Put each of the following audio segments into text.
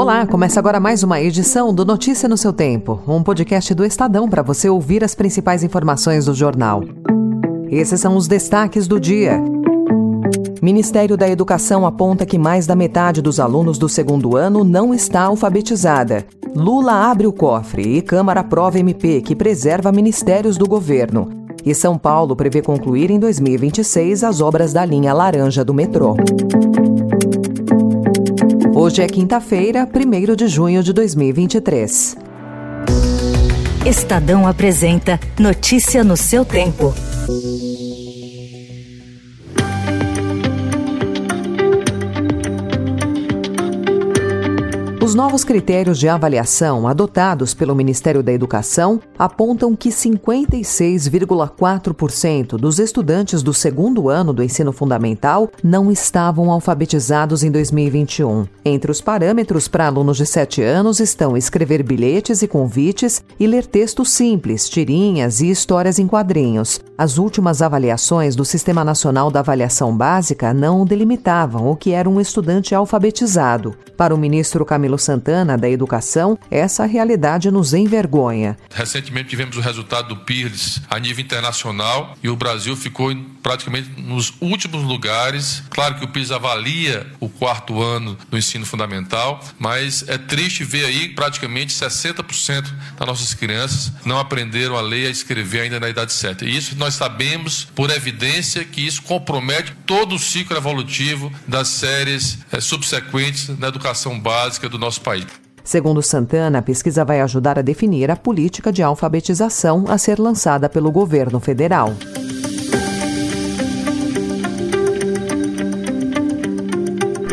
Olá, começa agora mais uma edição do Notícia no seu Tempo, um podcast do Estadão para você ouvir as principais informações do jornal. Esses são os destaques do dia. Ministério da Educação aponta que mais da metade dos alunos do segundo ano não está alfabetizada. Lula abre o cofre e Câmara aprova MP que preserva ministérios do governo. E São Paulo prevê concluir em 2026 as obras da linha laranja do metrô. Hoje é quinta-feira, 1 de junho de 2023. Estadão apresenta Notícia no seu tempo. Os novos critérios de avaliação adotados pelo Ministério da Educação apontam que 56,4% dos estudantes do segundo ano do ensino fundamental não estavam alfabetizados em 2021. Entre os parâmetros para alunos de 7 anos estão escrever bilhetes e convites e ler textos simples, tirinhas e histórias em quadrinhos. As últimas avaliações do Sistema Nacional da Avaliação Básica não delimitavam o que era um estudante alfabetizado. Para o ministro Camilo Santana, da Educação, essa realidade nos envergonha. Recentemente tivemos o resultado do PIRLS a nível internacional e o Brasil ficou praticamente nos últimos lugares. Claro que o PIRLS avalia o quarto ano do ensino fundamental, mas é triste ver aí praticamente 60% das nossas crianças não aprenderam a ler e a escrever ainda na idade certa. E isso nós sabemos por evidência que isso compromete todo o ciclo evolutivo das séries é, subsequentes na educação básica do nosso nosso país. Segundo Santana, a pesquisa vai ajudar a definir a política de alfabetização a ser lançada pelo governo federal.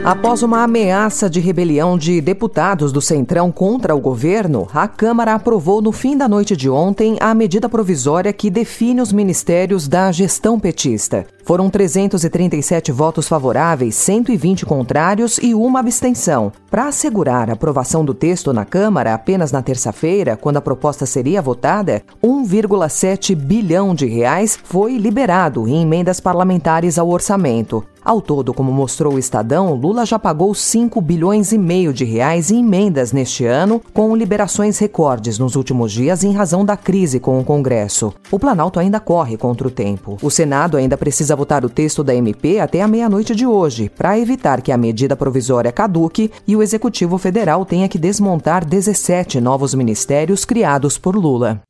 Após uma ameaça de rebelião de deputados do Centrão contra o governo, a Câmara aprovou no fim da noite de ontem a medida provisória que define os ministérios da gestão petista. Foram 337 votos favoráveis, 120 contrários e uma abstenção. Para assegurar a aprovação do texto na Câmara apenas na terça-feira, quando a proposta seria votada, 1,7 bilhão de reais foi liberado em emendas parlamentares ao orçamento. Ao todo, como mostrou o Estadão, Lula já pagou 5 bilhões e meio de reais em emendas neste ano, com liberações recordes nos últimos dias em razão da crise com o Congresso. O Planalto ainda corre contra o tempo. O Senado ainda precisa votar o texto da MP até a meia-noite de hoje, para evitar que a medida provisória caduque e o Executivo Federal tenha que desmontar 17 novos ministérios criados por Lula.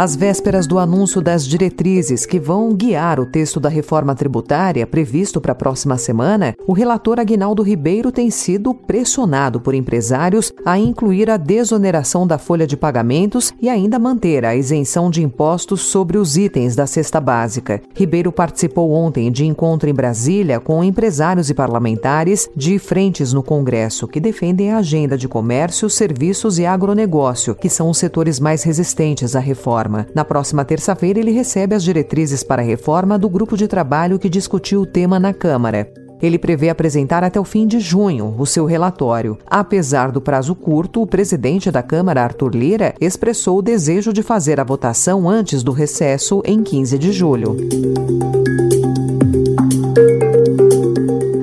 Às vésperas do anúncio das diretrizes que vão guiar o texto da reforma tributária previsto para a próxima semana, o relator Aguinaldo Ribeiro tem sido pressionado por empresários a incluir a desoneração da folha de pagamentos e ainda manter a isenção de impostos sobre os itens da cesta básica. Ribeiro participou ontem de encontro em Brasília com empresários e parlamentares de frentes no Congresso que defendem a agenda de comércio, serviços e agronegócio, que são os setores mais resistentes à reforma reforma. Na próxima terça-feira, ele recebe as diretrizes para a reforma do grupo de trabalho que discutiu o tema na Câmara. Ele prevê apresentar até o fim de junho o seu relatório. Apesar do prazo curto, o presidente da Câmara, Arthur Lira, expressou o desejo de fazer a votação antes do recesso, em 15 de julho.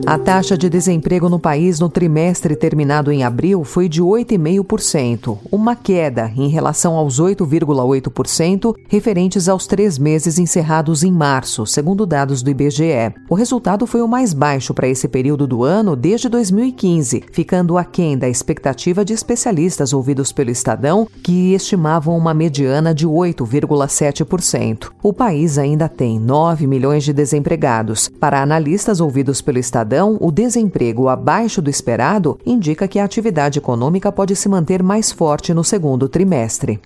A taxa de desemprego no país no trimestre terminado em abril foi de 8,5%, uma queda em relação aos 8,8% referentes aos três meses encerrados em março, segundo dados do IBGE. O resultado foi o mais baixo para esse período do ano desde 2015, ficando aquém da expectativa de especialistas ouvidos pelo Estadão, que estimavam uma mediana de 8,7%. O país ainda tem 9 milhões de desempregados. Para analistas ouvidos pelo Estadão, o desemprego abaixo do esperado indica que a atividade econômica pode se manter mais forte no segundo trimestre.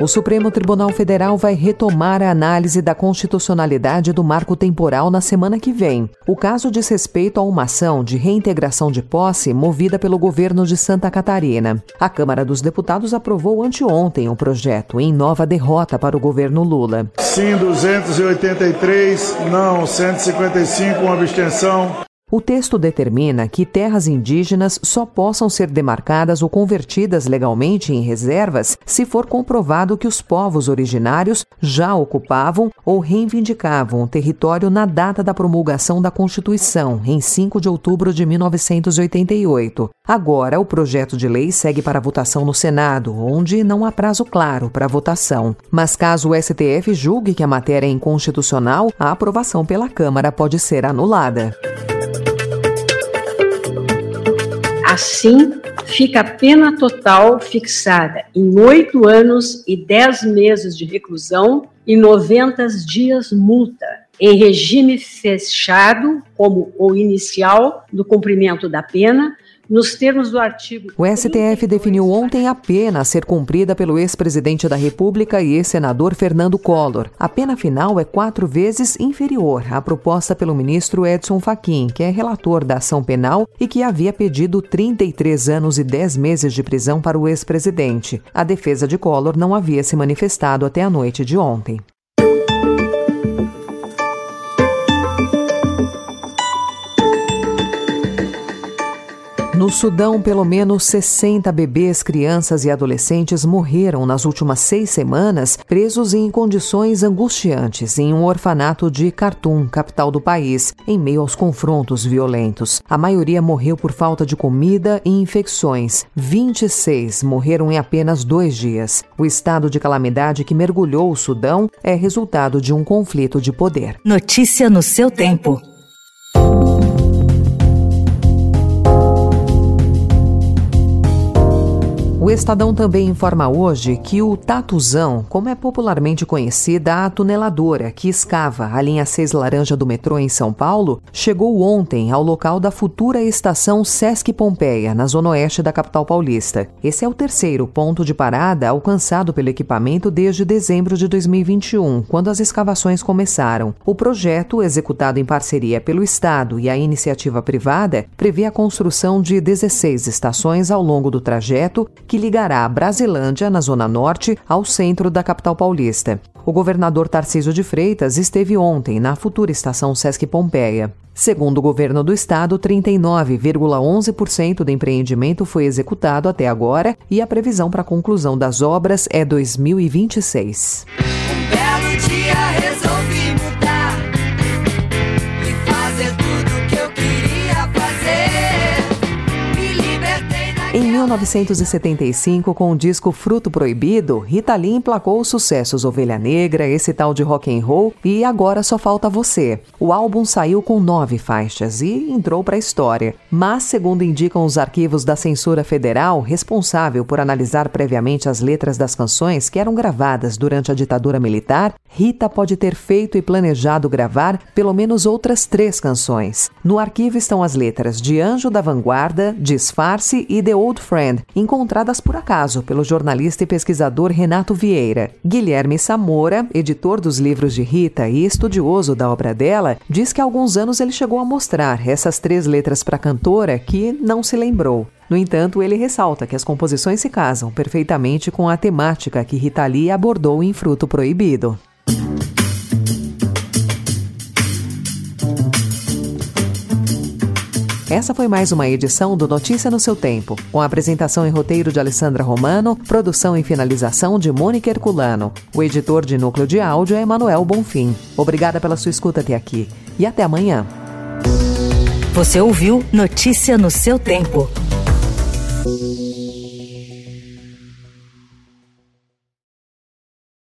O Supremo Tribunal Federal vai retomar a análise da constitucionalidade do marco temporal na semana que vem. O caso diz respeito a uma ação de reintegração de posse movida pelo governo de Santa Catarina. A Câmara dos Deputados aprovou anteontem o projeto, em nova derrota para o governo Lula. Sim, 283, não, 155, uma abstenção. O texto determina que terras indígenas só possam ser demarcadas ou convertidas legalmente em reservas se for comprovado que os povos originários já ocupavam ou reivindicavam o território na data da promulgação da Constituição, em 5 de outubro de 1988. Agora, o projeto de lei segue para votação no Senado, onde não há prazo claro para votação. Mas caso o STF julgue que a matéria é inconstitucional, a aprovação pela Câmara pode ser anulada. Assim, fica a pena total fixada em oito anos e dez meses de reclusão e 90 dias multa, em regime fechado, como o inicial do cumprimento da pena, nos termos do artigo. O STF definiu ontem a pena a ser cumprida pelo ex-presidente da República e ex-senador Fernando Collor. A pena final é quatro vezes inferior à proposta pelo ministro Edson Fachin, que é relator da ação penal e que havia pedido 33 anos e 10 meses de prisão para o ex-presidente. A defesa de Collor não havia se manifestado até a noite de ontem. No Sudão, pelo menos 60 bebês, crianças e adolescentes morreram nas últimas seis semanas, presos em condições angustiantes em um orfanato de Khartoum, capital do país, em meio aos confrontos violentos. A maioria morreu por falta de comida e infecções. 26 morreram em apenas dois dias. O estado de calamidade que mergulhou o Sudão é resultado de um conflito de poder. Notícia no seu tempo. O Estadão também informa hoje que o Tatuzão, como é popularmente conhecida a tuneladora que escava a linha 6 laranja do metrô em São Paulo, chegou ontem ao local da futura estação Sesc Pompeia, na zona oeste da capital paulista. Esse é o terceiro ponto de parada alcançado pelo equipamento desde dezembro de 2021, quando as escavações começaram. O projeto, executado em parceria pelo Estado e a iniciativa privada, prevê a construção de 16 estações ao longo do trajeto que ligará a Brasilândia, na Zona Norte, ao centro da capital paulista. O governador Tarcísio de Freitas esteve ontem na futura estação Sesc Pompeia. Segundo o governo do estado, 39,11% do empreendimento foi executado até agora e a previsão para a conclusão das obras é 2026. Um 1975, com o disco Fruto Proibido, Rita Lee emplacou os sucessos Ovelha Negra, esse tal de rock and roll e Agora Só Falta Você. O álbum saiu com nove faixas e entrou para a história. Mas, segundo indicam os arquivos da censura federal, responsável por analisar previamente as letras das canções que eram gravadas durante a ditadura militar, Rita pode ter feito e planejado gravar pelo menos outras três canções. No arquivo estão as letras de Anjo da Vanguarda, Disfarce e The Old Friend, encontradas por acaso pelo jornalista e pesquisador Renato Vieira. Guilherme Samora, editor dos livros de Rita e estudioso da obra dela, diz que há alguns anos ele chegou a mostrar essas três letras para a cantora que não se lembrou. No entanto, ele ressalta que as composições se casam perfeitamente com a temática que Rita Lee abordou em Fruto Proibido. Essa foi mais uma edição do Notícia no seu tempo, com apresentação e roteiro de Alessandra Romano, produção e finalização de Mônica Herculano. O editor de núcleo de áudio é Emanuel Bonfim. Obrigada pela sua escuta até aqui e até amanhã. Você ouviu Notícia no seu tempo.